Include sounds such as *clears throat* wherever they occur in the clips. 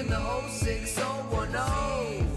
in the whole 6010.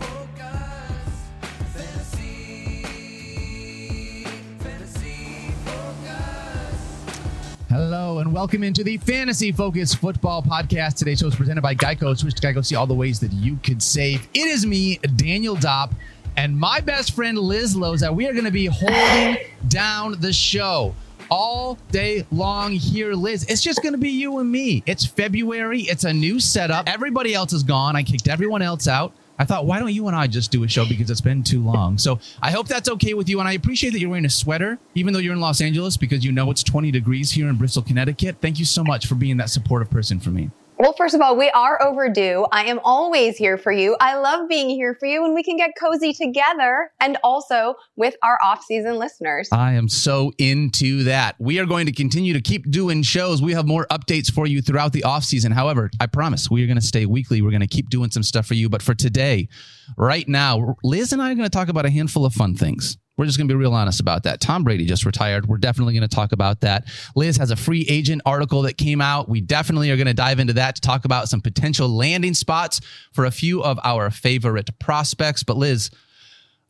Hello and welcome into the Fantasy Focus Football Podcast. Today's show is presented by Geico. Switch to Geico, see all the ways that you could save. It is me, Daniel Dopp, and my best friend Liz Loza. We are going to be holding down the show all day long here, Liz. It's just going to be you and me. It's February. It's a new setup. Everybody else is gone. I kicked everyone else out. I thought, why don't you and I just do a show because it's been too long? So I hope that's okay with you. And I appreciate that you're wearing a sweater, even though you're in Los Angeles, because you know it's 20 degrees here in Bristol, Connecticut. Thank you so much for being that supportive person for me. Well, first of all, we are overdue. I am always here for you. I love being here for you and we can get cozy together and also with our off-season listeners. I am so into that. We are going to continue to keep doing shows. We have more updates for you throughout the off season. However, I promise we are going to stay weekly. We're going to keep doing some stuff for you. But for today, right now, Liz and I are going to talk about a handful of fun things. We're just going to be real honest about that. Tom Brady just retired. We're definitely going to talk about that. Liz has a free agent article that came out. We definitely are going to dive into that to talk about some potential landing spots for a few of our favorite prospects. But Liz,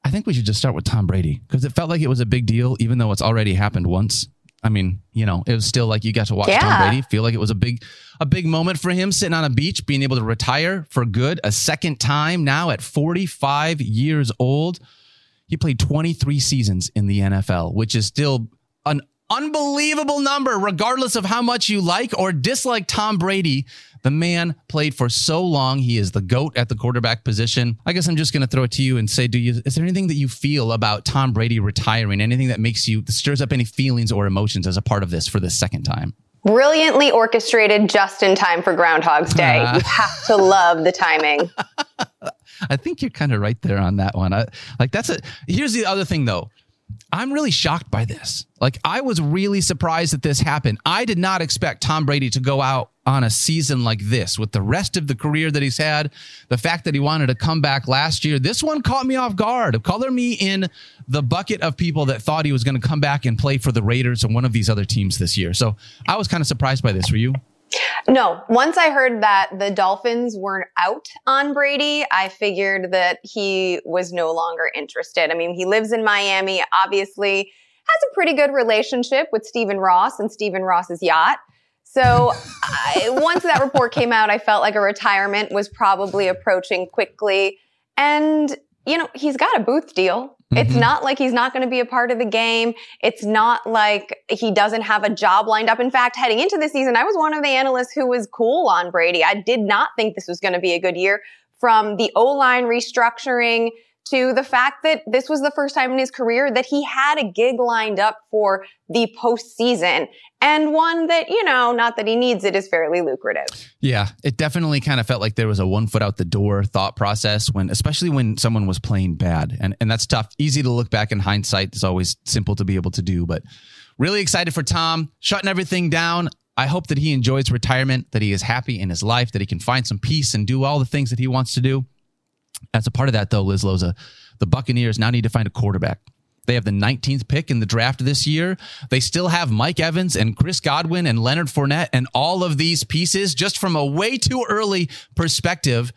I think we should just start with Tom Brady because it felt like it was a big deal, even though it's already happened once. I mean, you know, it was still like you got to watch Yeah. Tom Brady. Feel like it was a big, a big moment for him sitting on a beach, being able to retire for good a second time now at 45 years old. He played 23 seasons in the NFL, which is still an unbelievable number, regardless of how much you like or dislike Tom Brady. The man played for so long. He is the GOAT at the quarterback position. I guess I'm just going to throw it to you and say, do you, is there anything that you feel about Tom Brady retiring? Anything that makes you, stirs up any feelings or emotions as a part of this for the second time? Brilliantly orchestrated just in time for Groundhog's Day. Ah. *laughs* you have to love the timing. *laughs* I think you're kind of right there on that one. I, like that's a. Here's the other thing though. I'm really shocked by this. Like I was really surprised that this happened. I did not expect Tom Brady to go out on a season like this with the rest of the career that he's had. The fact that he wanted to come back last year. This one caught me off guard. Color me in the bucket of people that thought he was going to come back and play for the Raiders and one of these other teams this year. So I was kind of surprised by this. Were you? No, once I heard that the Dolphins weren't out on Brady, I figured that he was no longer interested. I mean, he lives in Miami, obviously has a pretty good relationship with Stephen Ross and Stephen Ross's yacht. So I, once that report came out, I felt like a retirement was probably approaching quickly. And, you know, he's got a booth deal. It's Mhm. not like he's not going to be a part of the game. It's not like he doesn't have a job lined up. In fact, heading into the season, I was one of the analysts who was cool on Brady. I did not think this was going to be a good year from the O line restructuring to the fact that this was the first time in his career that he had a gig lined up for the postseason and one that, you know, not that he needs it is fairly lucrative. Yeah, it definitely kind of felt like there was a one foot out the door thought process when, especially when someone was playing bad, and and that's tough. Easy to look back in hindsight. It's always simple to be able to do, but really excited for Tom shutting everything down. I hope that he enjoys retirement, that he is happy in his life, that he can find some peace and do all the things that he wants to do. As a part of that, though, Liz Loza, the Buccaneers now need to find a quarterback. They have the 19th pick in the draft this year. They still have Mike Evans and Chris Godwin and Leonard Fournette and all of these pieces just from a way too early perspective.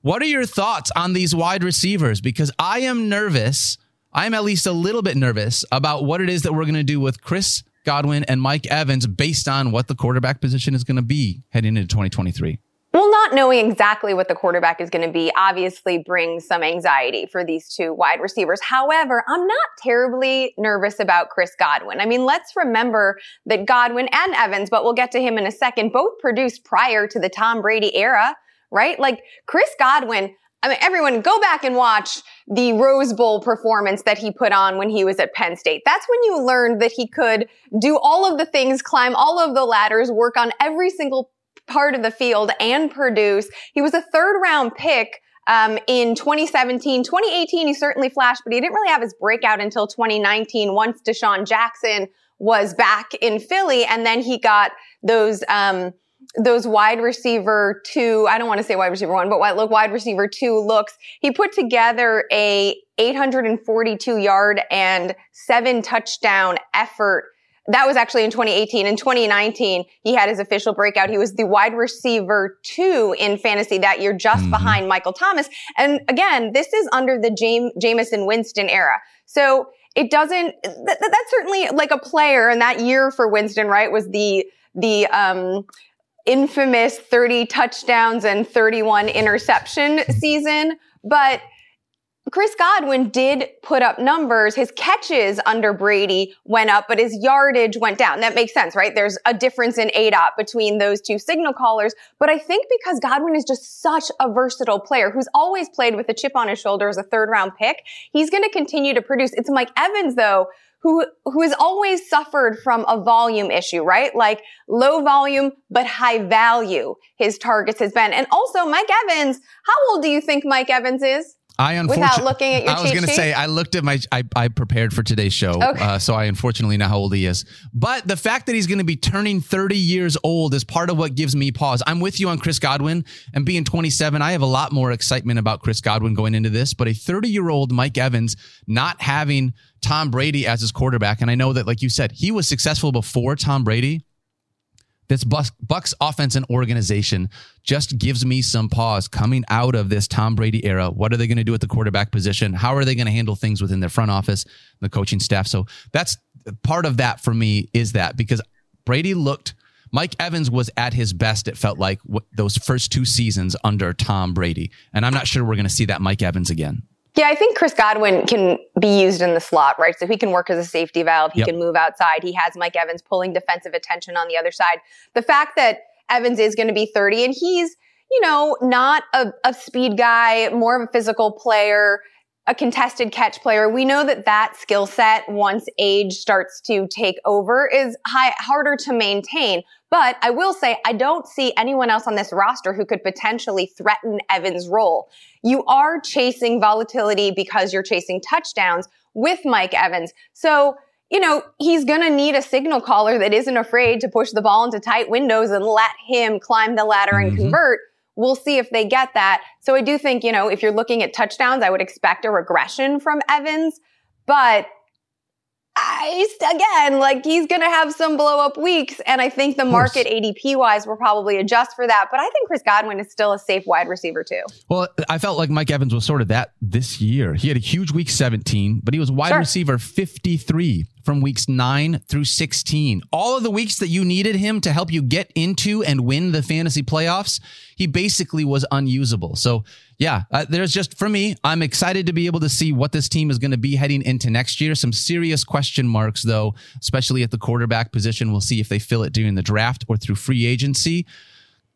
What are your thoughts on these wide receivers? Because I am nervous. I'm at least a little bit nervous about what it is that we're going to do with Chris Godwin and Mike Evans based on what the quarterback position is going to be heading into 2023. Well, not knowing exactly what the quarterback is going to be obviously brings some anxiety for these two wide receivers. However, I'm not terribly nervous about Chris Godwin. I mean, let's remember that Godwin and Evans, but we'll get to him in a second, both produced prior to the Tom Brady era, right? Like Chris Godwin, I mean, everyone go back and watch the Rose Bowl performance that he put on when he was at Penn State. That's when you learned that he could do all of the things, climb all of the ladders, work on every single part of the field and produce. He was a third round pick um, in 2017. 2018, he certainly flashed, but he didn't really have his breakout until 2019 once DeSean Jackson was back in Philly. And then he got those, um, those wide receiver two, I don't want to say wide receiver one, but wide, look, wide receiver two looks. He put together a 842 yard and seven touchdown effort that was actually in 2018. In 2019, he had his official breakout. He was the wide receiver two in fantasy that year, just Mhm. behind Michael Thomas. And again, this is under the Jame- Jameis Winston era. So it doesn't, th- th- that's certainly like a player. And that year for Winston, right, was the, the, um, infamous 30 touchdowns and 31 interception season. But Chris Godwin did put up numbers. His catches under Brady went up, but his yardage went down. That makes sense, right? There's a difference in ADOT between those two signal callers. But I think because Godwin is just such a versatile player who's always played with a chip on his shoulder as a third round pick, he's going to continue to produce. It's Mike Evans, though, who, who has always suffered from a volume issue, right? Like low volume, but high value his targets has been. And also Mike Evans, how old do you think Mike Evans is? I Without unfortunately, looking at your I was going to say I looked at my I, I prepared for today's show, Okay. uh, so I unfortunately know how old he is. But the fact that he's going to be turning 30 years old is part of what gives me pause. I'm with you on Chris Godwin and being 27. I have a lot more excitement about Chris Godwin going into this, but a 30 year old Mike Evans not having Tom Brady as his quarterback, and I know that, like you said, he was successful before Tom Brady this Bucs, offense and organization just gives me some pause coming out of this Tom Brady era. What are they going to do at the quarterback position? How are they going to handle things within their front office, the coaching staff? So that's part of that for me is that because Brady looked, Mike Evans was at his best, it felt like those first two seasons under Tom Brady. And I'm not sure we're going to see that Mike Evans again. Yeah, I think Chris Godwin can be used in the slot, right? So he can work as a safety valve. He Yep. can move outside. He has Mike Evans pulling defensive attention on the other side. The fact that Evans is going to be 30 and he's, you know, not a, a speed guy, more of a physical player, a contested catch player. We know that that skill set, once age starts to take over, is high, harder to maintain. But I will say, I don't see anyone else on this roster who could potentially threaten Evans' role. You are chasing volatility because you're chasing touchdowns with Mike Evans. So, you know, he's going to need a signal caller that isn't afraid to push the ball into tight windows and let him climb the ladder and Mhm. convert. We'll see if they get that. So I do think, you know, if you're looking at touchdowns, I would expect a regression from Evans, but I, again, like he's going to have some blow up weeks. And I think the market ADP wise will probably adjust for that. But I think Chris Godwin is still a safe wide receiver too. Well, I felt like Mike Evans was sort of that this year. He had a huge week 17, but he was wide Sure. receiver 53 from weeks 9 through 16. All of the weeks that you needed him to help you get into and win the fantasy playoffs, he basically was unusable. So, yeah, uh, there's just for me, I'm excited to be able to see what this team is going to be heading into next year. Some serious question marks, though, especially at the quarterback position. We'll see if they fill it during the draft or through free agency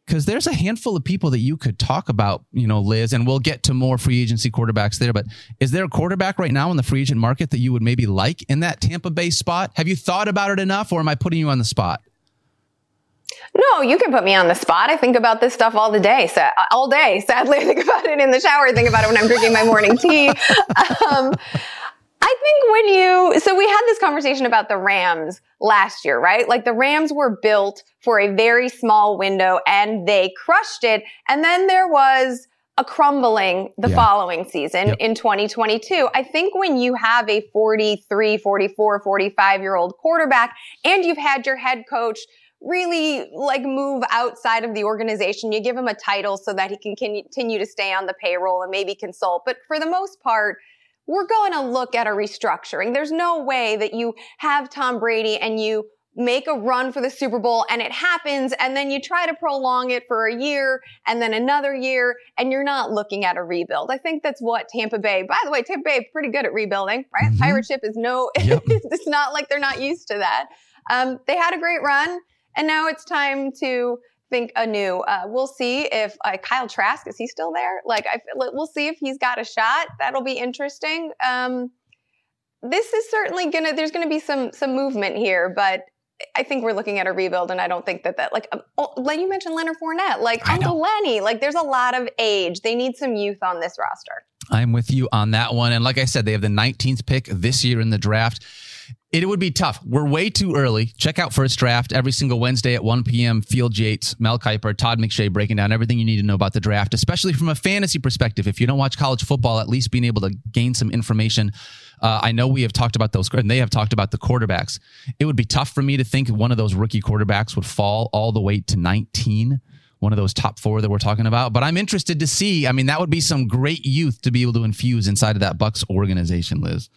because there's a handful of people that you could talk about, you know, Liz, and we'll get to more free agency quarterbacks there. But is there a quarterback right now in the free agent market that you would maybe like in that Tampa Bay spot? Have you thought about it enough, or am I putting you on the spot? No, you can put me on the spot. I think about this stuff all the day, sa- all day. Sadly, *laughs* I think about it in the shower. I think about it when I'm drinking my morning tea. *laughs* Um, I think when you, so we had this conversation about the Rams last year, right? Like the Rams were built for a very small window and they crushed it. And then there was a crumbling the Yeah. following season Yep. in 2022. I think when you have a 43, 44, 45 year old quarterback and you've had your head coach really like move outside of the organization. You give him a title so that he can continue to stay on the payroll and maybe consult. But for the most part, we're going to look at a restructuring. There's no way that you have Tom Brady and you make a run for the Super Bowl and it happens and then you try to prolong it for a year and then another year and you're not looking at a rebuild. I think that's what Tampa Bay, by the way, Tampa Bay pretty good at rebuilding, right? Mhm. Pirate ship is no, *laughs* Yep. it's not like they're not used to that. Um, they had a great run and now it's time to think anew. Uh, we'll see if uh, Kyle Trask is he still there? Like, I we'll see if he's got a shot. That'll be interesting. Um, this is certainly gonna. There's gonna be some some movement here, but I think we're looking at a rebuild, and I don't think that that like um, oh, like you mentioned Leonard Fournette, like. Uncle Lenny. Like, there's a lot of age. They need some youth on this roster. I'm with you on that one. And like I said, they have the 19th pick this year in the draft. It would be tough. We're way too early. Check out First Draft every single Wednesday at 1 p.m. Field Yates, Mel Kiper, Todd McShay breaking down everything you need to know about the draft, especially from a fantasy perspective. If you don't watch college football, at least being able to gain some information. Uh, I know we have talked about those, and they have talked about the quarterbacks. It would be tough for me to think one of those rookie quarterbacks would fall all the way to 19 one of those top four that we're talking about. But I'm interested to see. I mean, that would be some great youth to be able to infuse inside of that Bucs organization, Liz.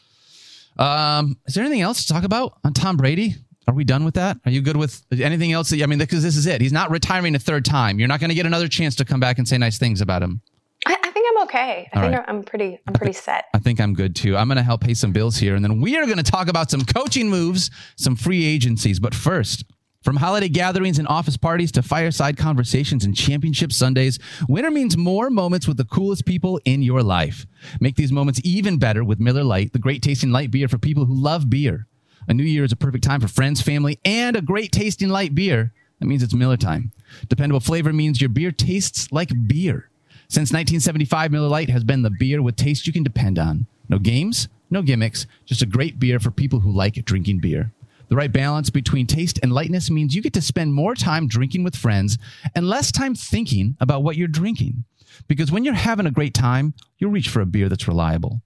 Um, is there anything else to talk about on Tom Brady? Are we done with that? Are you good with anything else? That, I mean, because this is it. He's not retiring a third time. You're not going to get another chance to come back and say nice things about him. I, I think I'm okay. I All think right. I'm pretty. I'm pretty set. I think I'm good too. I'm going to help pay some bills here, and then we are going to talk about some coaching moves, some free agencies. But first, from holiday gatherings and office parties to fireside conversations and championship Sundays, winter means more moments with the coolest people in your life. Make these moments even better with Miller Lite, the great tasting light beer for people who love beer. A new year is a perfect time for friends, family, and a great tasting light beer. That means it's Miller time. Dependable flavor means your beer tastes like beer. Since 1975, Miller Lite has been the beer with taste you can depend on. No games, no gimmicks, just a great beer for people who like drinking beer. The right balance between taste and lightness means you get to spend more time drinking with friends and less time thinking about what you're drinking. Because when you're having a great time, you'll reach for a beer that's reliable.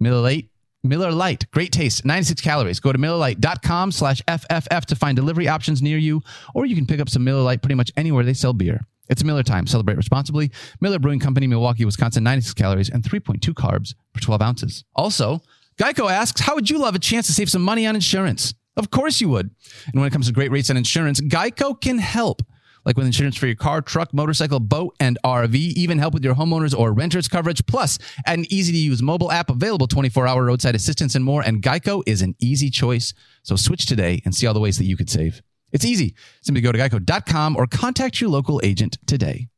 Miller Lite, Miller Lite, great taste, 96 calories. Go to MillerLite.com slash FFF to find delivery options near you, or you can pick up some Miller Lite pretty much anywhere they sell beer. It's Miller time. Celebrate responsibly. Miller Brewing Company, Milwaukee, Wisconsin, 96 calories and 3.2 carbs per 12 ounces. Also, Geico asks, how would you love a chance to save some money on insurance? Of course you would. And when it comes to great rates on insurance, Geico can help. Like with insurance for your car, truck, motorcycle, boat, and RV, even help with your homeowners or renters coverage, plus an easy to use mobile app available 24 hour roadside assistance and more. And Geico is an easy choice. So switch today and see all the ways that you could save. It's easy. Simply go to geico.com or contact your local agent today.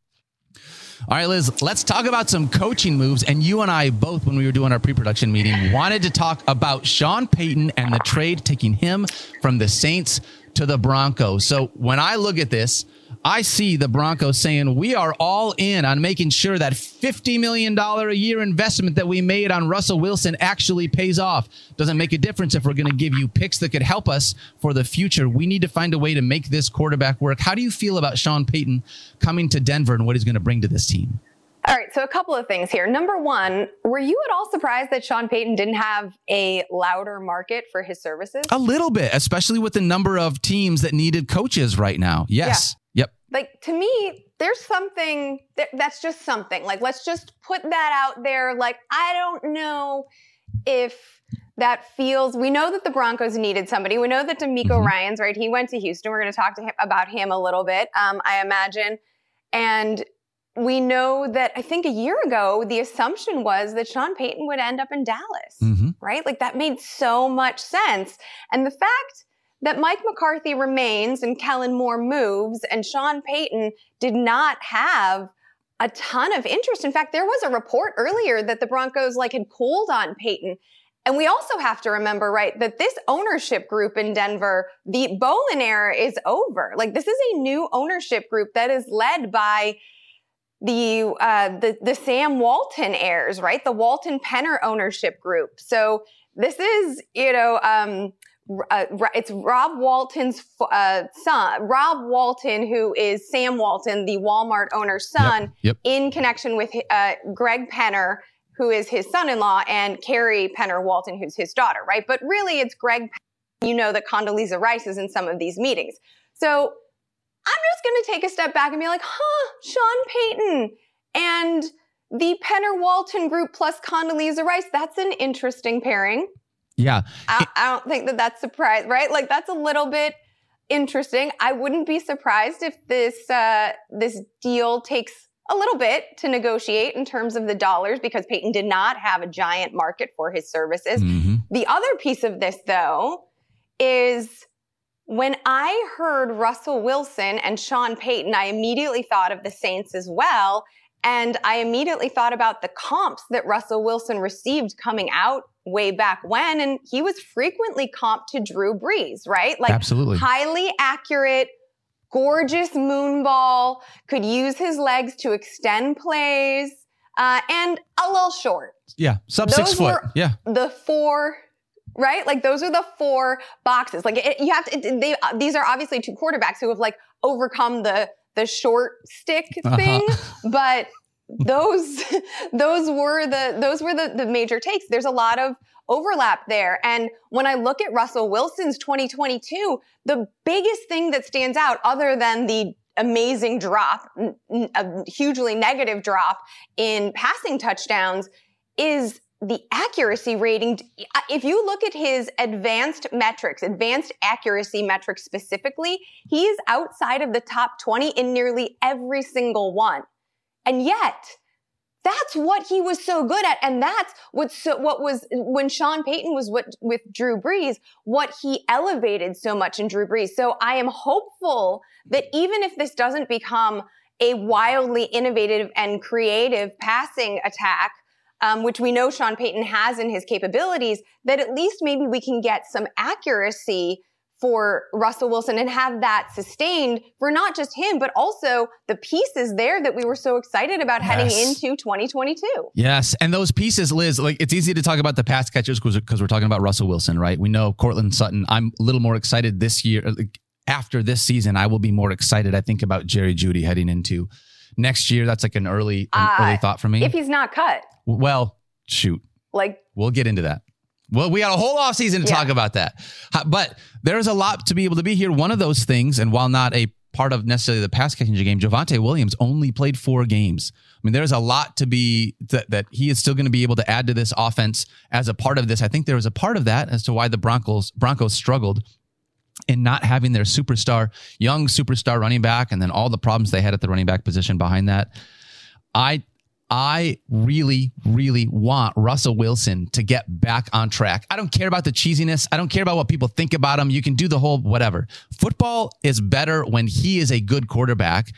All right, Liz, let's talk about some coaching moves. And you and I both, when we were doing our pre production meeting, wanted to talk about Sean Payton and the trade taking him from the Saints to the Broncos. So when I look at this, I see the Broncos saying we are all in on making sure that $50 million a year investment that we made on Russell Wilson actually pays off. Doesn't make a difference if we're going to give you picks that could help us for the future. We need to find a way to make this quarterback work. How do you feel about Sean Payton coming to Denver and what he's going to bring to this team? All right, so a couple of things here. Number one, were you at all surprised that Sean Payton didn't have a louder market for his services? A little bit, especially with the number of teams that needed coaches right now. Yes. Yep. Like to me, there's something that, that's just something. Like let's just put that out there. Like I don't know if that feels. We know that the Broncos needed somebody. We know that D'Amico Mhm. Ryan's right. He went to Houston. We're going to talk to him about him a little bit. Um, I imagine, and we know that I think a year ago the assumption was that Sean Payton would end up in Dallas hmm right? Like that made so much sense. And the fact that Mike McCarthy remains and Kellen Moore moves and Sean Payton did not have a ton of interest. In fact, there was a report earlier that the Broncos like had pulled on Payton. And we also have to remember, right, that this ownership group in Denver, the Bowlen era is over. Like this is a new ownership group that is led by the uh, the the Sam Walton heirs, right? The Walton Penner ownership group. So this is, you know, um, uh, it's Rob Walton's uh, son, Rob Walton, who is Sam Walton, the Walmart owner's son, Yep. in connection with uh, Greg Penner, who is his son-in-law, and Carrie Penner Walton, who's his daughter, right? But really, it's Greg. Penner. You know that Condoleezza Rice is in some of these meetings, so I'm just going to take a step back and be like, huh, Sean Payton and the Penner Walton group plus Condoleezza Rice. That's an interesting pairing. Yeah. I, I don't think that that's surprised, right? Like that's a little bit interesting. I wouldn't be surprised if this uh, this deal takes a little bit to negotiate in terms of the dollars because Payton did not have a giant market for his services. hmm The other piece of this, though, is when I heard Russell Wilson and Sean Payton, I immediately thought of the Saints as well. And I immediately thought about the comps that Russell Wilson received coming out way back when. And he was frequently comped to Drew Brees, right? Like Absolutely. highly accurate, gorgeous moonball, could use his legs to extend plays, uh, and a little short Yeah. Sub six foot. yeah. the four right? Like those are the four boxes. Like it, you have to. It, they these are obviously two quarterbacks who have like overcome the the short stick Uh-huh. thing, but those *laughs* those were the those were the the major takes. There's a lot of overlap there. And when I look at Russell Wilson's 2022, the biggest thing that stands out other than the amazing drop, a hugely negative drop in passing touchdowns is the accuracy rating. If you look at his advanced metrics, advanced accuracy metrics specifically, he is outside of the top 20 in nearly every single one. And yet, that's what he was so good at. And that's what, so, what was, when Sean Payton was what, with Drew Brees, what he elevated so much in Drew Brees. So I am hopeful that even if this doesn't become a wildly innovative and creative passing attack, um, which we know Sean Payton has in his capabilities, that at least maybe we can get some accuracy for Russell Wilson and have that sustained for not just him, but also the pieces there that we were so excited about heading into 2022. Yes, and those pieces, Liz, like it's easy to talk about the pass catchers because we're talking about Russell Wilson, right? We know Courtland Sutton. I'm a little more excited this year. After this season, I will be more excited. I think about Jerry Jeudy heading into next year. That's like an early, an Uh, early thought for me. If he's not cut, well, shoot, like we'll get into that. Well, we got a whole off season to Yeah. talk about that. But there's a lot to be able to be here. One of those things, and while not a part of necessarily the pass catching game, Javonte Williams only played four games. I mean, there's a lot to be that, that he is still going to be able to add to this offense as a part of this. I think there was a part of that as to why the Broncos Broncos struggled in not having their superstar, young superstar running back, and then all the problems they had at the running back position behind that. I I really, really want Russell Wilson to get back on track. I don't care about the cheesiness. I don't care about what people think about him. You can do the whole whatever. Football is better when he is a good quarterback,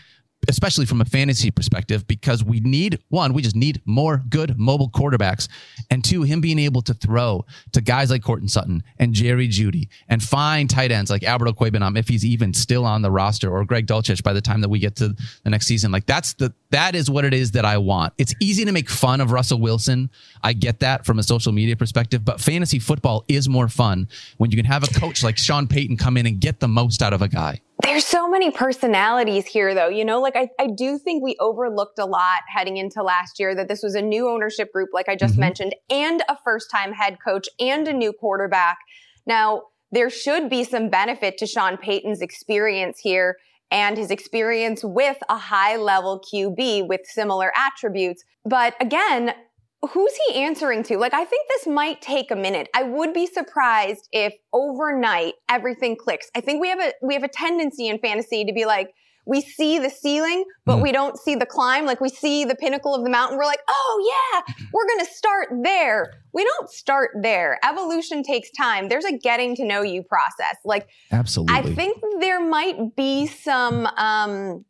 especially from a fantasy perspective, because we need one, we just need more good mobile quarterbacks. And two, him being able to throw to guys like Courtland Sutton and Jerry Jeudy and find tight ends like Albert Okwuegbunam if he's even still on the roster or Greg Dulcich by the time that we get to the next season. Like that's the that is what it is that I want. It's easy to make fun of Russell Wilson. I get that from a social media perspective, but fantasy football is more fun when you can have a coach like Sean Payton come in and get the most out of a guy. There's so many personalities here though you know? Like I, I do think we overlooked a lot heading into last year that this was a new ownership group like i just Mhm. mentioned and a first time head coach and a new quarterback. Now there should be some benefit to sean payton's experience here and his experience with a high level qb with similar attributes. But again who's he answering to? Like, I think this might take a minute. I would be surprised if overnight everything clicks. I think we have a we have a tendency in fantasy to be like, we see the ceiling, but Mm. we don't see the climb. Like we see the pinnacle of the mountain. We're like, oh yeah, *laughs* we're gonna start there. We don't start there. Evolution takes time. There's a getting to know you process. Like Absolutely. I think there might be some um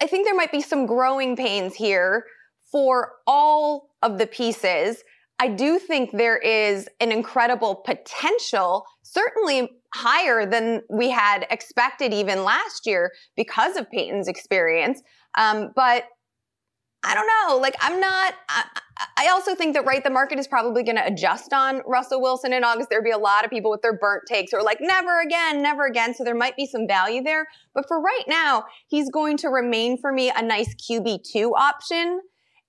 I think there might be some growing pains here for all of the pieces. I do think there is an incredible potential, certainly higher than we had expected even last year because of Payton's experience. Um, but I don't know. Like, I'm not. I, I also think that right, the market is probably going to adjust on Russell Wilson in August. There'll be a lot of people with their burnt takes are like, never again, never again. So there might be some value there. But for right now, he's going to remain for me a nice QB2 option.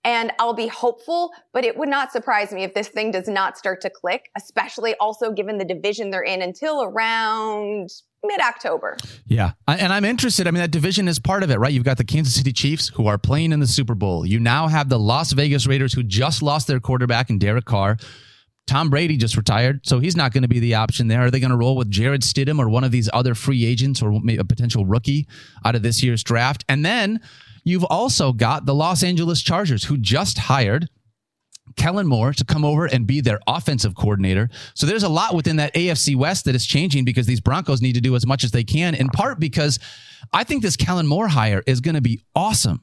And I'll be hopeful, but it would not surprise me if this thing does not start to click, especially also given the division they're in until around mid October. Yeah. And I'm interested. I mean, that division is part of it, right? You've got the Kansas City Chiefs who are playing in the Super Bowl. You now have the Las Vegas Raiders who just lost their quarterback in Derek Carr. Tom Brady just retired, so he's not going to be the option there. Are they going to roll with Jarrett Stidham or one of these other free agents or a potential rookie out of this year's draft? And then you've also got the Los Angeles Chargers who just hired Kellen Moore to come over and be their offensive coordinator. So there's a lot within that AFC West that is changing because these Broncos need to do as much as they can, in part because I think this Kellen Moore hire is going to be awesome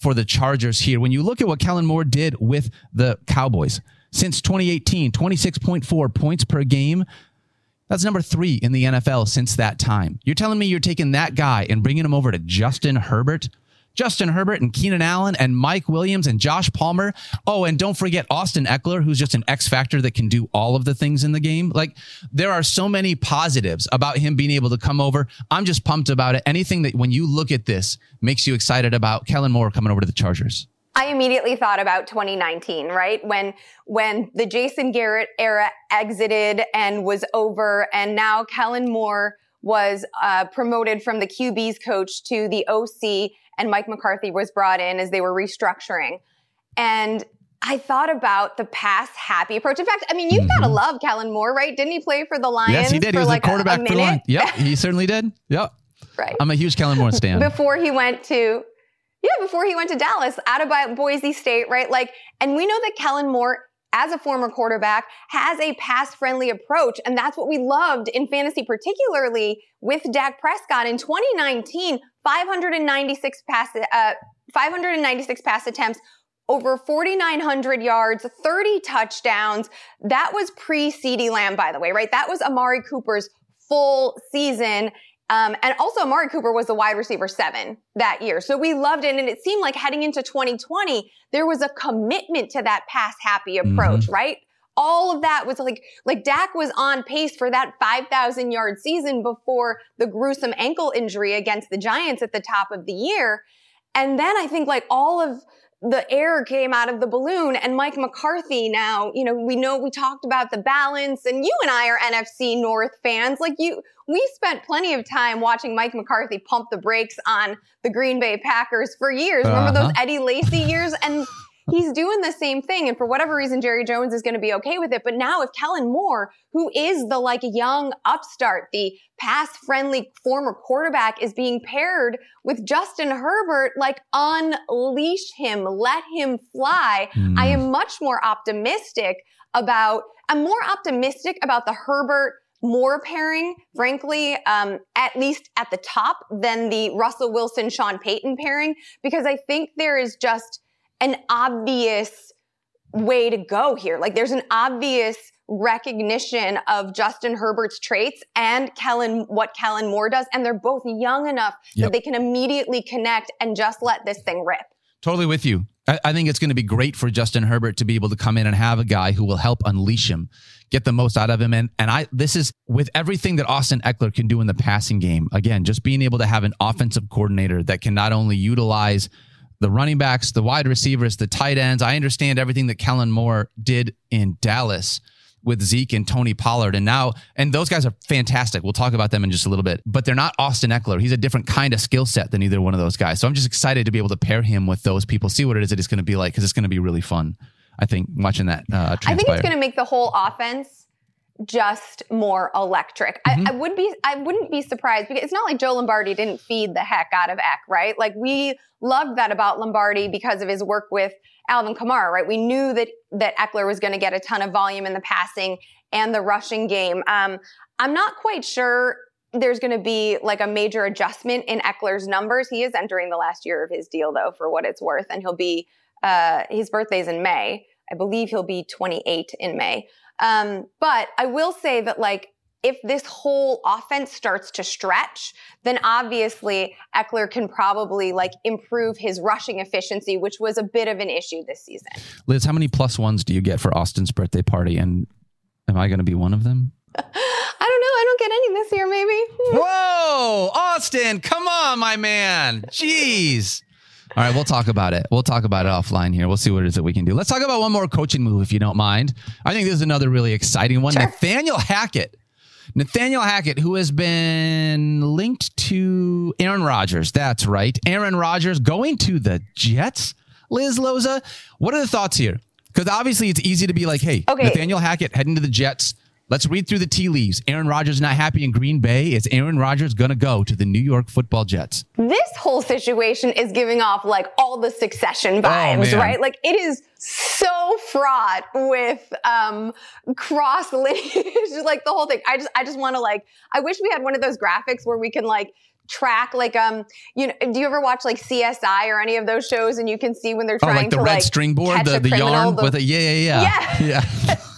for the Chargers here. When you look at what Kellen Moore did with the Cowboys since 2018, 26.4 points per game. That's number three in the NFL since that time. You're telling me you're taking that guy and bringing him over to Justin Herbert Justin Herbert and Keenan Allen and Mike Williams and Josh Palmer. Oh, and don't forget Austin Ekeler, who's just an X factor that can do all of the things in the game. Like there are so many positives about him being able to come over. I'm just pumped about it. Anything that when you look at this makes you excited about Kellen Moore coming over to the Chargers. I immediately thought about 2019, right? When, when the Jason Garrett era exited and was over and now Kellen Moore was uh, promoted from the QB's coach to the OC and Mike McCarthy was brought in as they were restructuring. And I thought about the pass happy approach. In fact, I mean, you've mm-hmm. got to love Kellen Moore, right? Didn't he play for the Lions? Yes, he did. He was like a quarterback a, for the Lions. Yep, he certainly did. Yep. Right. I'm a huge Kellen Moore *laughs* stan. Before he went to yeah, before he went to Dallas, out of Boise State, right? Like, and we know that Kellen Moore, as a former quarterback, has a pass friendly approach. And that's what we loved in fantasy, particularly with Dak Prescott in 2019, 596 pass, uh, 596 pass attempts, over 4,900 yards, 30 touchdowns. That was pre CeeDee Lamb, by the way, right? That was Amari Cooper's full season. Um, and also, Amari Cooper was the wide receiver seven that year. So we loved it. And it seemed like heading into 2020, there was a commitment to that pass happy approach, mm-hmm. right? All of that was like, like Dak was on pace for that 5,000 yard season before the gruesome ankle injury against the Giants at the top of the year. And then I think like all of the air came out of the balloon and Mike McCarthy now, you know, we know we talked about the balance and you and I are NFC North fans. Like you, we spent plenty of time watching Mike McCarthy pump the brakes on the Green Bay Packers for years. Uh-huh. Remember those uh-huh. Eddie Lacy years? And he's doing the same thing. And for whatever reason, Jerry Jones is going to be okay with it. But now if Kellen Moore, who is the like young upstart, the pass friendly former quarterback is being paired with Justin Herbert, like unleash him, let him fly. Mm. I am much more optimistic about, I'm more optimistic about the Herbert Moore pairing, frankly, um, at least at the top than the Russell Wilson, Sean Payton pairing, because I think there is just an obvious way to go here. Like there's an obvious recognition of Justin Herbert's traits and Kellen, what Kellen Moore does. And they're both young enough yep. that they can immediately connect and just let this thing rip. Totally with you. I, think it's going to be great for Justin Herbert to be able to come in and have a guy who will help unleash him, get the most out of him. And and I this is with everything that Austin Ekeler can do in the passing game. Again, just being able to have an offensive coordinator that can not only utilize the running backs, the wide receivers, the tight ends. I understand everything that Kellen Moore did in Dallas with Zeke and Tony Pollard. And now, and those guys are fantastic. We'll talk about them in just a little bit, but they're not Austin Ekeler. He's a different kind of skill set than either one of those guys. So I'm just excited to be able to pair him with those people, see what it is that it's going to be like, because it's going to be really fun. I think watching that. Uh, I think it's going to make the whole offense just more electric. Mm-hmm. I, I, would be I wouldn't be surprised because it's not like Joe Lombardi didn't feed the heck out of Eck, right? Like we loved that about Lombardi because of his work with Alvin Kamara, right? We knew that that Ekeler was going to get a ton of volume in the passing and the rushing game. Um, I'm not quite sure there's going to be like a major adjustment in Ekeler's numbers. He is entering the last year of his deal though, for what it's worth, and he'll be uh, his birthday's in May. I believe he'll be 28 in May. Um, but I will say that like if this whole offense starts to stretch, then obviously Ekeler can probably like improve his rushing efficiency, which was a bit of an issue this season. Liz, how many plus ones do you get for Austin's birthday party? And am I going to be one of them? *laughs* I don't know. I don't get any this year, maybe. Whoa, Austin, come on, my man. Jeez. All right, we'll talk about it. We'll talk about it offline here. We'll see what it is that we can do. Let's talk about one more coaching move, if you don't mind. I think this is another really exciting one. Sure. Nathaniel Hackett. Nathaniel Hackett, who has been linked to Aaron Rodgers. That's right. Aaron Rodgers going to the Jets. Liz Loza, what are the thoughts here? Because obviously it's easy to be like, hey, okay. Nathaniel Hackett heading to the Jets. Let's read through the tea leaves. Aaron Rodgers not happy in Green Bay. Is Aaron Rodgers going to go to the New York football Jets? This whole situation is giving off like all the succession oh, vibes, oh, right? Like it is so fraught with um, cross *laughs* lineage, like the whole thing. I just, I just want to like, I wish we had one of those graphics where we can like track like um you know do you ever watch like CSI or any of those shows and you can see when they're trying oh, like the to red like string board the, the yarn the, with a yeah yeah yeah yeah, *laughs* yeah. *laughs*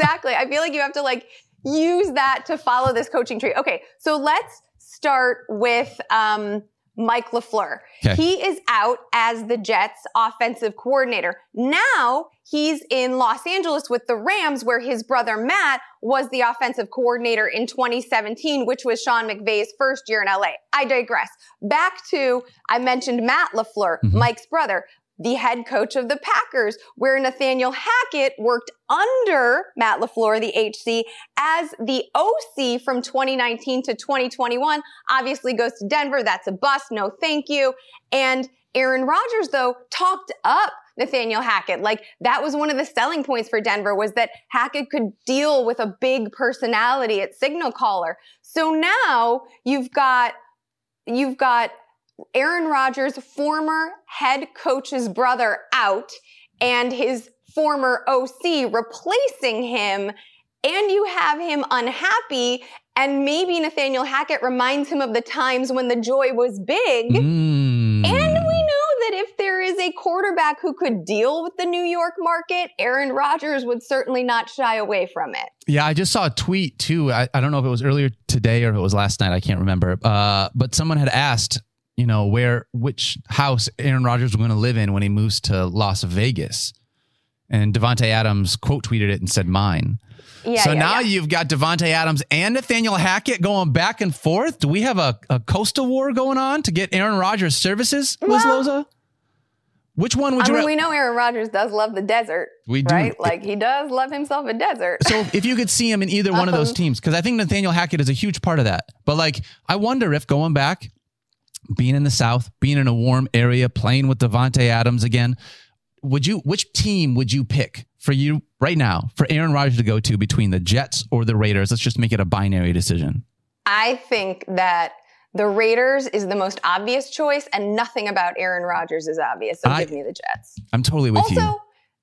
exactly. I feel like you have to like use that to follow this coaching tree. Okay, so let's start with um, Mike LaFleur. Okay. He is out as the Jets offensive coordinator. Now he's in Los Angeles with the Rams, where his brother Matt was the offensive coordinator in 2017, which was Sean McVay's first year in LA. I digress. Back to, I mentioned Matt LaFleur, Mhm. Mike's brother the head coach of the Packers, where Nathaniel Hackett worked under Matt LaFleur, the HC, as the OC from 2019 to 2021. Obviously goes to Denver. That's a bust. No, thank you. And Aaron Rodgers, though, talked up Nathaniel Hackett. Like that was one of the selling points for Denver was that Hackett could deal with a big personality at signal caller. So now you've got, you've got Aaron Rodgers' former head coach's brother out and his former OC replacing him, and you have him unhappy. And maybe Nathaniel Hackett reminds him of the times when the joy was big. Mm. And we know that if there is a quarterback who could deal with the New York market, Aaron Rodgers would certainly not shy away from it. Yeah, I just saw a tweet too. I, I don't know if it was earlier today or if it was last night. I can't remember. Uh, but someone had asked, you know, where which house Aaron Rodgers was going to live in when he moves to Las Vegas. And Davante Adams quote tweeted it and said mine. Yeah. so yeah, now yeah. you've got Davante Adams and Nathaniel Hackett going back and forth. Do we have a, a coastal war going on to get Aaron Rodgers services, Liz Well- Loza? Which one would I you mean, ra- we know Aaron Rodgers does love the desert. We do. Right? Like he does love himself a desert. So if you could see him in either one of those Um, teams, because I think Nathaniel Hackett is a huge part of that. But like, I wonder if going back, being in the South, being in a warm area, playing with Davante Adams again, would you? Which team would you pick for you right now for Aaron Rodgers to go to between the Jets or the Raiders? Let's just make it a binary decision. I think that the Raiders is the most obvious choice, and nothing about Aaron Rodgers is obvious. So I- give me the Jets. I'm totally with Also, you. Also,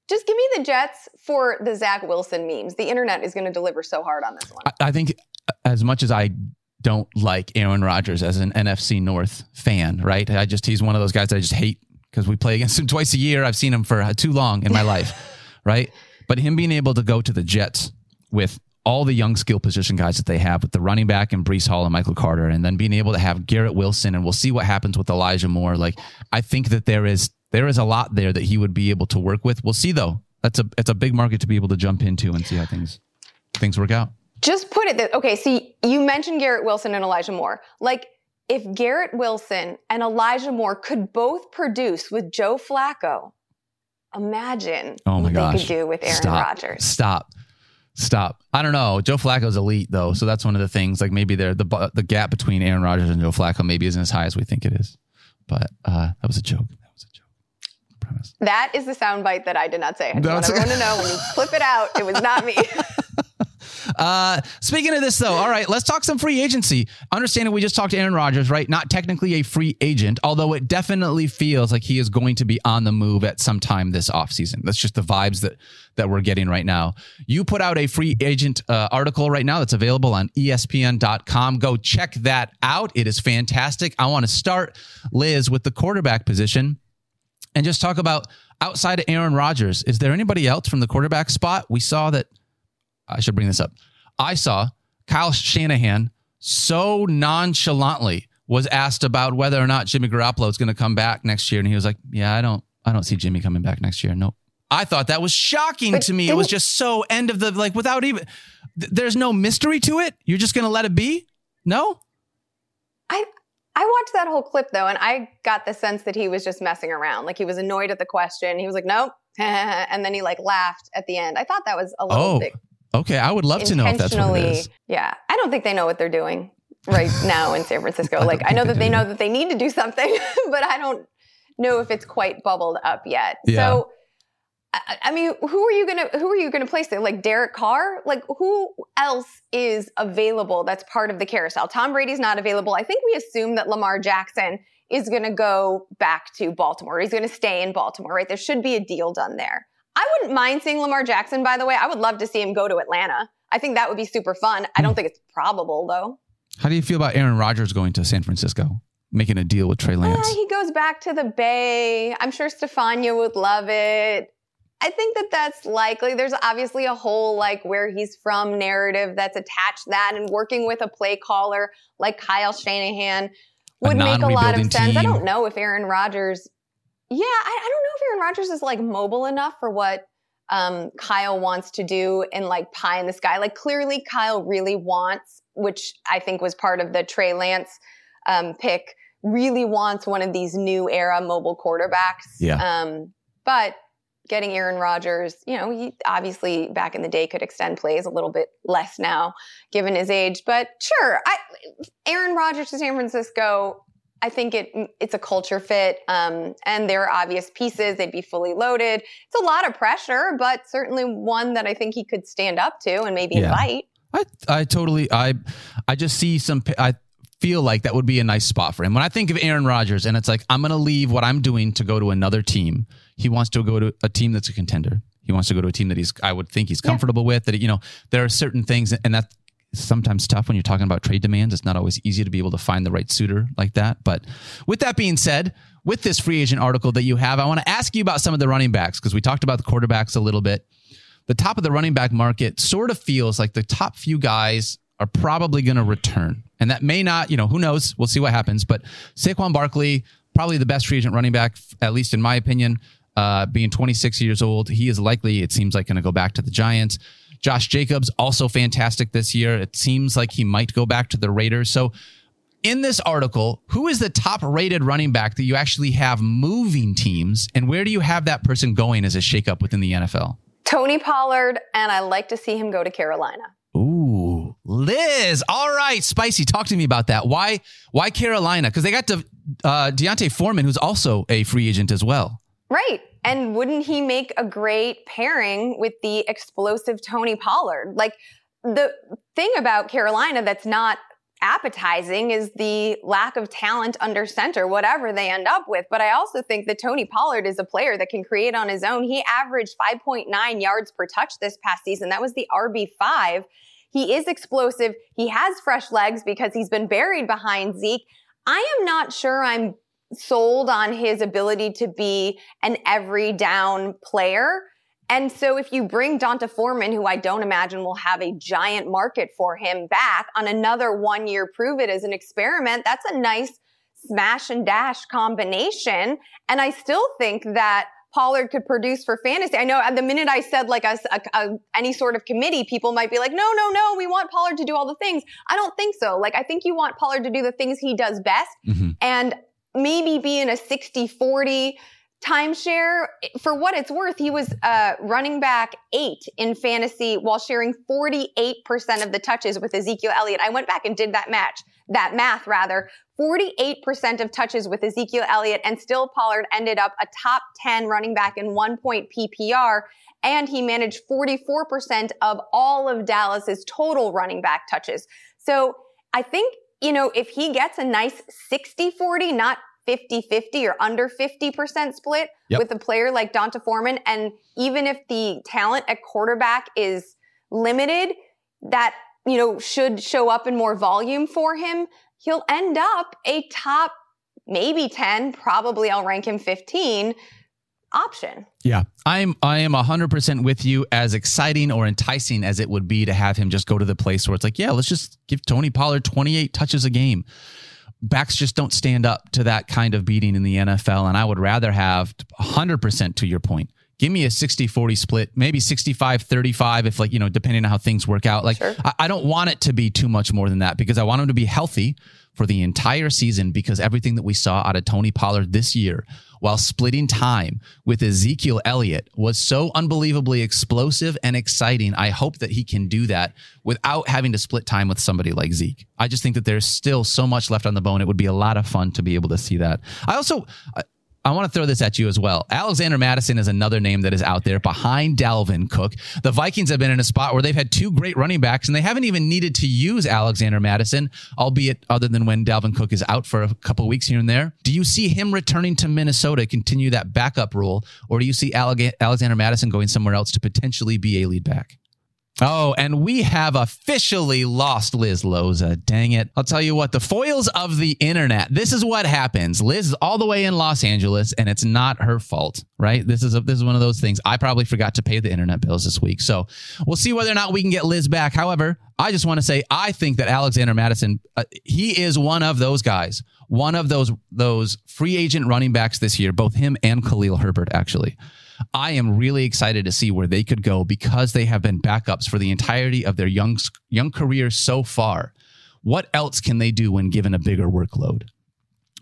just give me the Jets for the Zach Wilson memes. The internet is going to deliver so hard on this one. I, I think uh, as much as I don't like Aaron Rodgers as an NFC North fan, right? I just he's one of those guys that I just hate because we play against him *laughs* twice a year. I've seen him for uh, too long in my life, right? But him being able to go to the Jets with all the young skill position guys that they have with the running back and Breece Hall and Michael Carter, and then being able to have Garrett Wilson, and we'll see what happens with Elijah Moore. Like I think that there is there is a lot there that he would be able to work with. We'll see though. That's a it's a big market to be able to jump into and see how things things work out. Just put it that okay. See, you mentioned Garrett Wilson and Elijah Moore. Like, if Garrett Wilson and Elijah Moore could both produce with Joe Flacco, imagine Oh my what gosh. they could do with Aaron Stop. Rodgers. Stop. Stop. I don't know. Joe Flacco's elite though, so that's one of the things. Like maybe there the the gap between Aaron Rodgers and Joe Flacco maybe isn't as high as we think it is. But uh, that was a joke. That was a joke. I promise. That is the soundbite that I did not say. I just want everyone to know when you *laughs* clip it out, it was not me. *laughs* Uh, speaking of this, though, all right, let's talk some free agency. Understanding we just talked to Aaron Rodgers, right? Not technically a free agent, although it definitely feels like he is going to be on the move at some time this offseason. That's just the vibes that that we're getting right now. You put out a free agent uh, article right now that's available on ESPN.com. Go check that out. It is fantastic. I want to start, Liz, with the quarterback position and just talk about outside of Aaron Rodgers. Is there anybody else from the quarterback spot? We saw that. I should bring this up. I saw Kyle Shanahan so nonchalantly was asked about whether or not Jimmy Garoppolo is going to come back next year, and he was like, "Yeah, I don't, I don't see Jimmy coming back next year. Nope." I thought that was shocking But to me. It was just so end of the like without even. th- There's no mystery to it. You're just going to let it be. No. I I watched that whole clip though, and I got the sense that he was just messing around. Like he was annoyed at the question. He was like, "Nope," *laughs* and then he like laughed at the end. I thought that was a little Oh, bit okay. I would love to know if that's what it is. Yeah, I don't think they know what they're doing right now in San Francisco. *laughs* I Like I know that they they know that they need to do something, *laughs* but I don't know if it's quite bubbled up yet. Yeah. So. I- I mean, who are you gonna who are you gonna place there? Like Derek Carr? Like who else is available that's part of the carousel? Tom Brady's not available. I think we assume that Lamar Jackson is gonna go back to Baltimore. He's gonna stay in Baltimore, right? There should be a deal done there. I wouldn't mind seeing Lamar Jackson, by the way. I would love to see him go to Atlanta. I think that would be super fun. I don't think it's probable though. How do you feel about Aaron Rodgers going to San Francisco, making a deal with Trey Lance? Uh, he goes back to the Bay. I'm sure Stefania would love it. I think that that's likely. There's obviously a whole like where he's from narrative that's attached to that and working with a play caller like Kyle Shanahan would make a lot of sense. I don't know if Aaron Rodgers. Yeah, I, I don't know if Aaron Rodgers is like mobile enough for what um, Kyle wants to do in like pie in the sky. Like clearly, Kyle really wants, which I think was part of the Trey Lance um, pick, really wants one of these new era mobile quarterbacks. Yeah. Um, but getting Aaron Rodgers, you know, he obviously back in the day could extend plays a little bit less now, given his age. But sure, I, Aaron Rodgers to San Francisco. I think it it's a culture fit, um, and there are obvious pieces. They'd be fully loaded. It's a lot of pressure, but certainly one that I think he could stand up to and maybe Yeah. invite. I I totally I I just see some I feel like that would be a nice spot for him. When I think of Aaron Rodgers and it's like I'm going to leave what I'm doing to go to another team. He wants to go to a team that's a contender. He wants to go to a team that he's I would think he's Yeah. comfortable with that you know there are certain things and that's sometimes tough when you're talking about trade demands. It's not always easy to be able to find the right suitor like that. But with that being said, with this free agent article that you have, I want to ask you about some of the running backs because we talked about the quarterbacks a little bit the top of the running back market sort of feels like the top few guys are probably going to return. And that may not, you know, who knows? We'll see what happens. But Saquon Barkley, probably the best free agent running back, at least in my opinion, uh, being 26 years old. He is likely, it seems like, going to go back to the Giants. Josh Jacobs, also fantastic this year. It seems like he might go back to the Raiders. So, in this article, who is the top rated running back that you actually have moving teams? And where do you have that person going as a shakeup within the NFL? Tony Pollard, and I like to see him go to Carolina. Ooh, Liz. All right, spicy. Talk to me about that. Why? Why Carolina? Because they got De, uh, D'Onta Foreman, who's also a free agent as well. Right. And wouldn't he make a great pairing with the explosive Tony Pollard? Like the thing about Carolina that's not appetizing is the lack of talent under center, whatever they end up with. But I also think that Tony Pollard is a player that can create on his own. He averaged 5.9 yards per touch this past season. That was the RB5. He is explosive. He has fresh legs because he's been buried behind Zeke. I am not sure I'm sold on his ability to be an every down player. And so if you bring D'Onta Foreman, who I don't imagine will have a giant market for him back on another one year prove it as an experiment, that's a nice smash and dash combination. And I still think that Pollard could produce for fantasy. I know at the minute I said like a, a- a- any sort of committee, people might be like, no, no, no, we want Pollard to do all the things. I don't think so. Like I think you want Pollard to do the things he does best Mhm. and maybe be in a 60 40 timeshare. For what it's worth, he was uh, running back eight in fantasy while sharing 48% of the touches with Ezekiel Elliott. I went back and did that match, that math rather. 48% of touches with Ezekiel Elliott, and still Pollard ended up a top 10 running back in one point PPR. And he managed 44% of all of Dallas's total running back touches. So I think, you know, if he gets a nice 60 40, not 50 50 or under 50% split Yep. with a player like D'Onta Foreman, and even if the talent at quarterback is limited, that, you know, should show up in more volume for him, he'll end up a top maybe 10, probably I'll rank him 15 option. Yeah, I'm I am hundred percent with you. As exciting or enticing as it would be to have him just go to the place where it's like, yeah, let's just give Tony Pollard 28 touches a game. Backs just don't stand up to that kind of beating in the NFL, and I would rather have hundred percent to your point. Give me a 60-40 split, maybe 65-35 if like, you know, depending on how things work out. Like Sure. I, I don't want it to be too much more than that because I want him to be healthy for the entire season because everything that we saw out of Tony Pollard this year while splitting time with Ezekiel Elliott was so unbelievably explosive and exciting. I hope that he can do that without having to split time with somebody like Zeke. I just think that there's still so much left on the bone. It would be a lot of fun to be able to see that. I also, I- want to throw this at you as well. Alexander Mattison is another name that is out there behind Dalvin Cook. The Vikings have been in a spot where they've had two great running backs and they haven't even needed to use Alexander Mattison, albeit other than when Dalvin Cook is out for a couple weeks here and there. Do you see him returning to Minnesota, continue that backup role, or do you see Alexander Mattison going somewhere else to potentially be a lead back? Oh, and we have officially lost Liz Loza. Dang it. I'll tell you what, the foils of the internet. This is what happens. Liz is all the way in Los Angeles and it's not her fault, right? This is a, this is one of those things. I probably forgot to pay the internet bills this week. So, we'll see whether or not we can get Liz back. However, I just want to say I think that Alexander Mattison, uh, he is one of those guys, one of those those free agent running backs this year, both him and Khalil Herbert actually. I am really excited to see where they could go because they have been backups for the entirety of their young young career so far. What else can they do when given a bigger workload?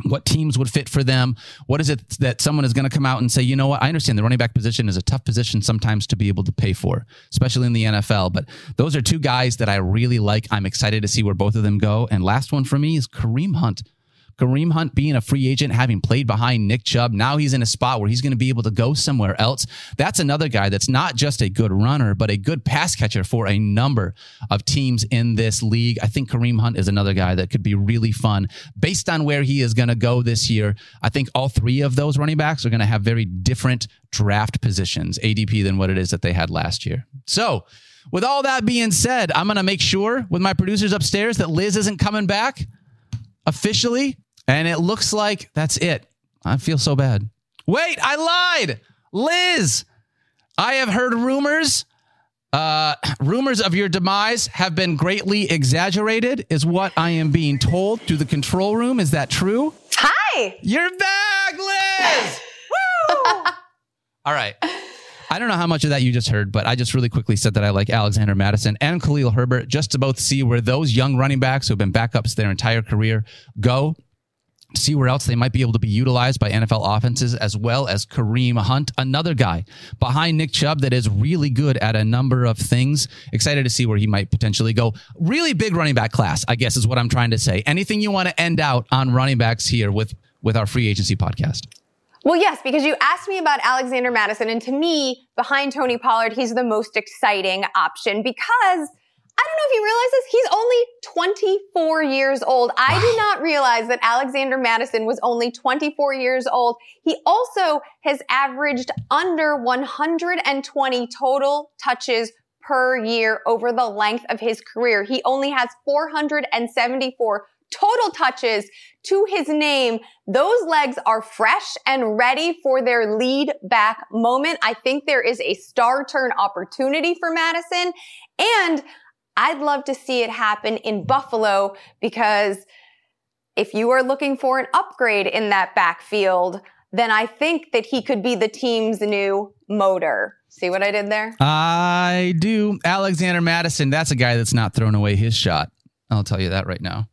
what teams would fit for them. What is it that someone is going to come out and say, you know what? I understand the running back position is a tough position sometimes to be able to pay for, especially in the NFL. But those are two guys that I really like. I'm excited to see where both of them go. And last one for me is Kareem Hunt. Kareem Hunt being a free agent, having played behind Nick Chubb, now he's in a spot where he's going to be able to go somewhere else. That's another guy that's not just a good runner, but a good pass catcher for a number of teams in this league. I think Kareem Hunt is another guy that could be really fun based on where he is going to go this year. I think all three of those running backs are going to have very different draft positions, ADP, than what it is that they had last year. So, with all that being said, I'm going to make sure with my producers upstairs that Liz isn't coming back officially. And it looks like that's it. I feel so bad. Wait, I lied. Liz, I have heard rumors. Uh, *clears throat* rumors of your demise have been greatly exaggerated, is what I am being told through the control room. Is that true? Hi. You're back, Liz. *laughs* Woo! *laughs* All right. I don't know how much of that you just heard, but I just really quickly said that I like Alexander Mattison and Khalil Herbert just to both see where those young running backs who have been backups their entire career go see where else they might be able to be utilized by NFL offenses, as well as Kareem Hunt, another guy behind Nick Chubb that is really good at a number of things. Excited to see where he might potentially go. Really big running back class, I guess is what I'm trying to say. Anything you want to end out on running backs here with with our free agency podcast? Well, yes, because you asked me about Alexander Mattison, and to me, behind Tony Pollard, he's the most exciting option because I don't know if you realize this. He's only 24 years old. I did not *sighs* realize that Alexander Mattison was only 24 years old. He also has averaged under 120 total touches per year over the length of his career. He only has 474 total touches to his name. Those legs are fresh and ready for their lead back moment. I think there is a star turn opportunity for Mattison. And I'd love to see it happen in Buffalo because if you are looking for an upgrade in that backfield, then I think that he could be the team's new motor. See what I did there? I do. Alexander Mattison, that's a guy that's not thrown away his shot. I'll tell you that right now.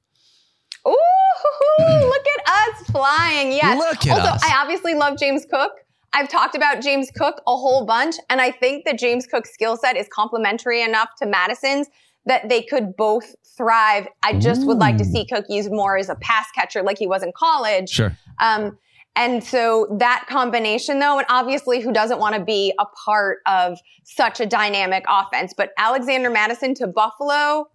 Ooh, look at us flying. Yes. Look at also, us. I obviously love James Cook. I've talked about James Cook a whole bunch, and I think that James Cook's skill set is complementary enough to Mattison's that they could both thrive. I just would like to see Cook used more as a pass catcher like he was in college. Sure. Um, and so that combination though, and obviously who doesn't want to be a part of such a dynamic offense, but Alexander Mattison to Buffalo,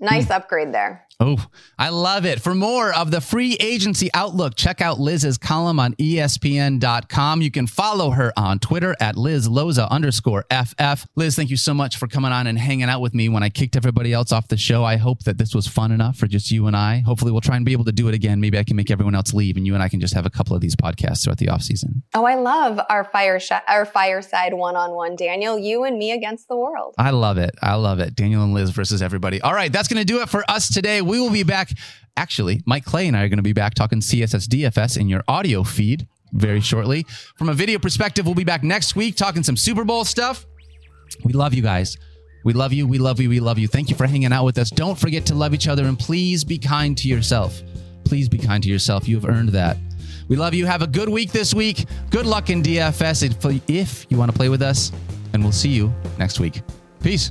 nice upgrade there. Oh, I love it. For more of the free agency outlook, check out Liz's column on ESPN.com. You can follow her on Twitter at Liz Loza underscore FF. Liz, thank you so much for coming on and hanging out with me when I kicked everybody else off the show. I hope that this was fun enough for just you and I. Hopefully, we'll try and be able to do it again. Maybe I can make everyone else leave and you and I can just have a couple of these podcasts throughout the off season. Oh, I love our fire sh- our fireside one on one, Daniel. You and me against the world. I love it. I love it. Daniel and Liz versus everybody. All right, that's going to do it for us today. We will be back. Actually, Mike Clay and I are going to be back talking CSS DFS in your audio feed very shortly. From a video perspective, we'll be back next week talking some Super Bowl stuff. We love you guys. We love you. We love you. We love you. Thank you for hanging out with us. Don't forget to love each other and please be kind to yourself. Please be kind to yourself. You have earned that. We love you. Have a good week this week. Good luck in DFS if, if you want to play with us. And we'll see you next week. Peace.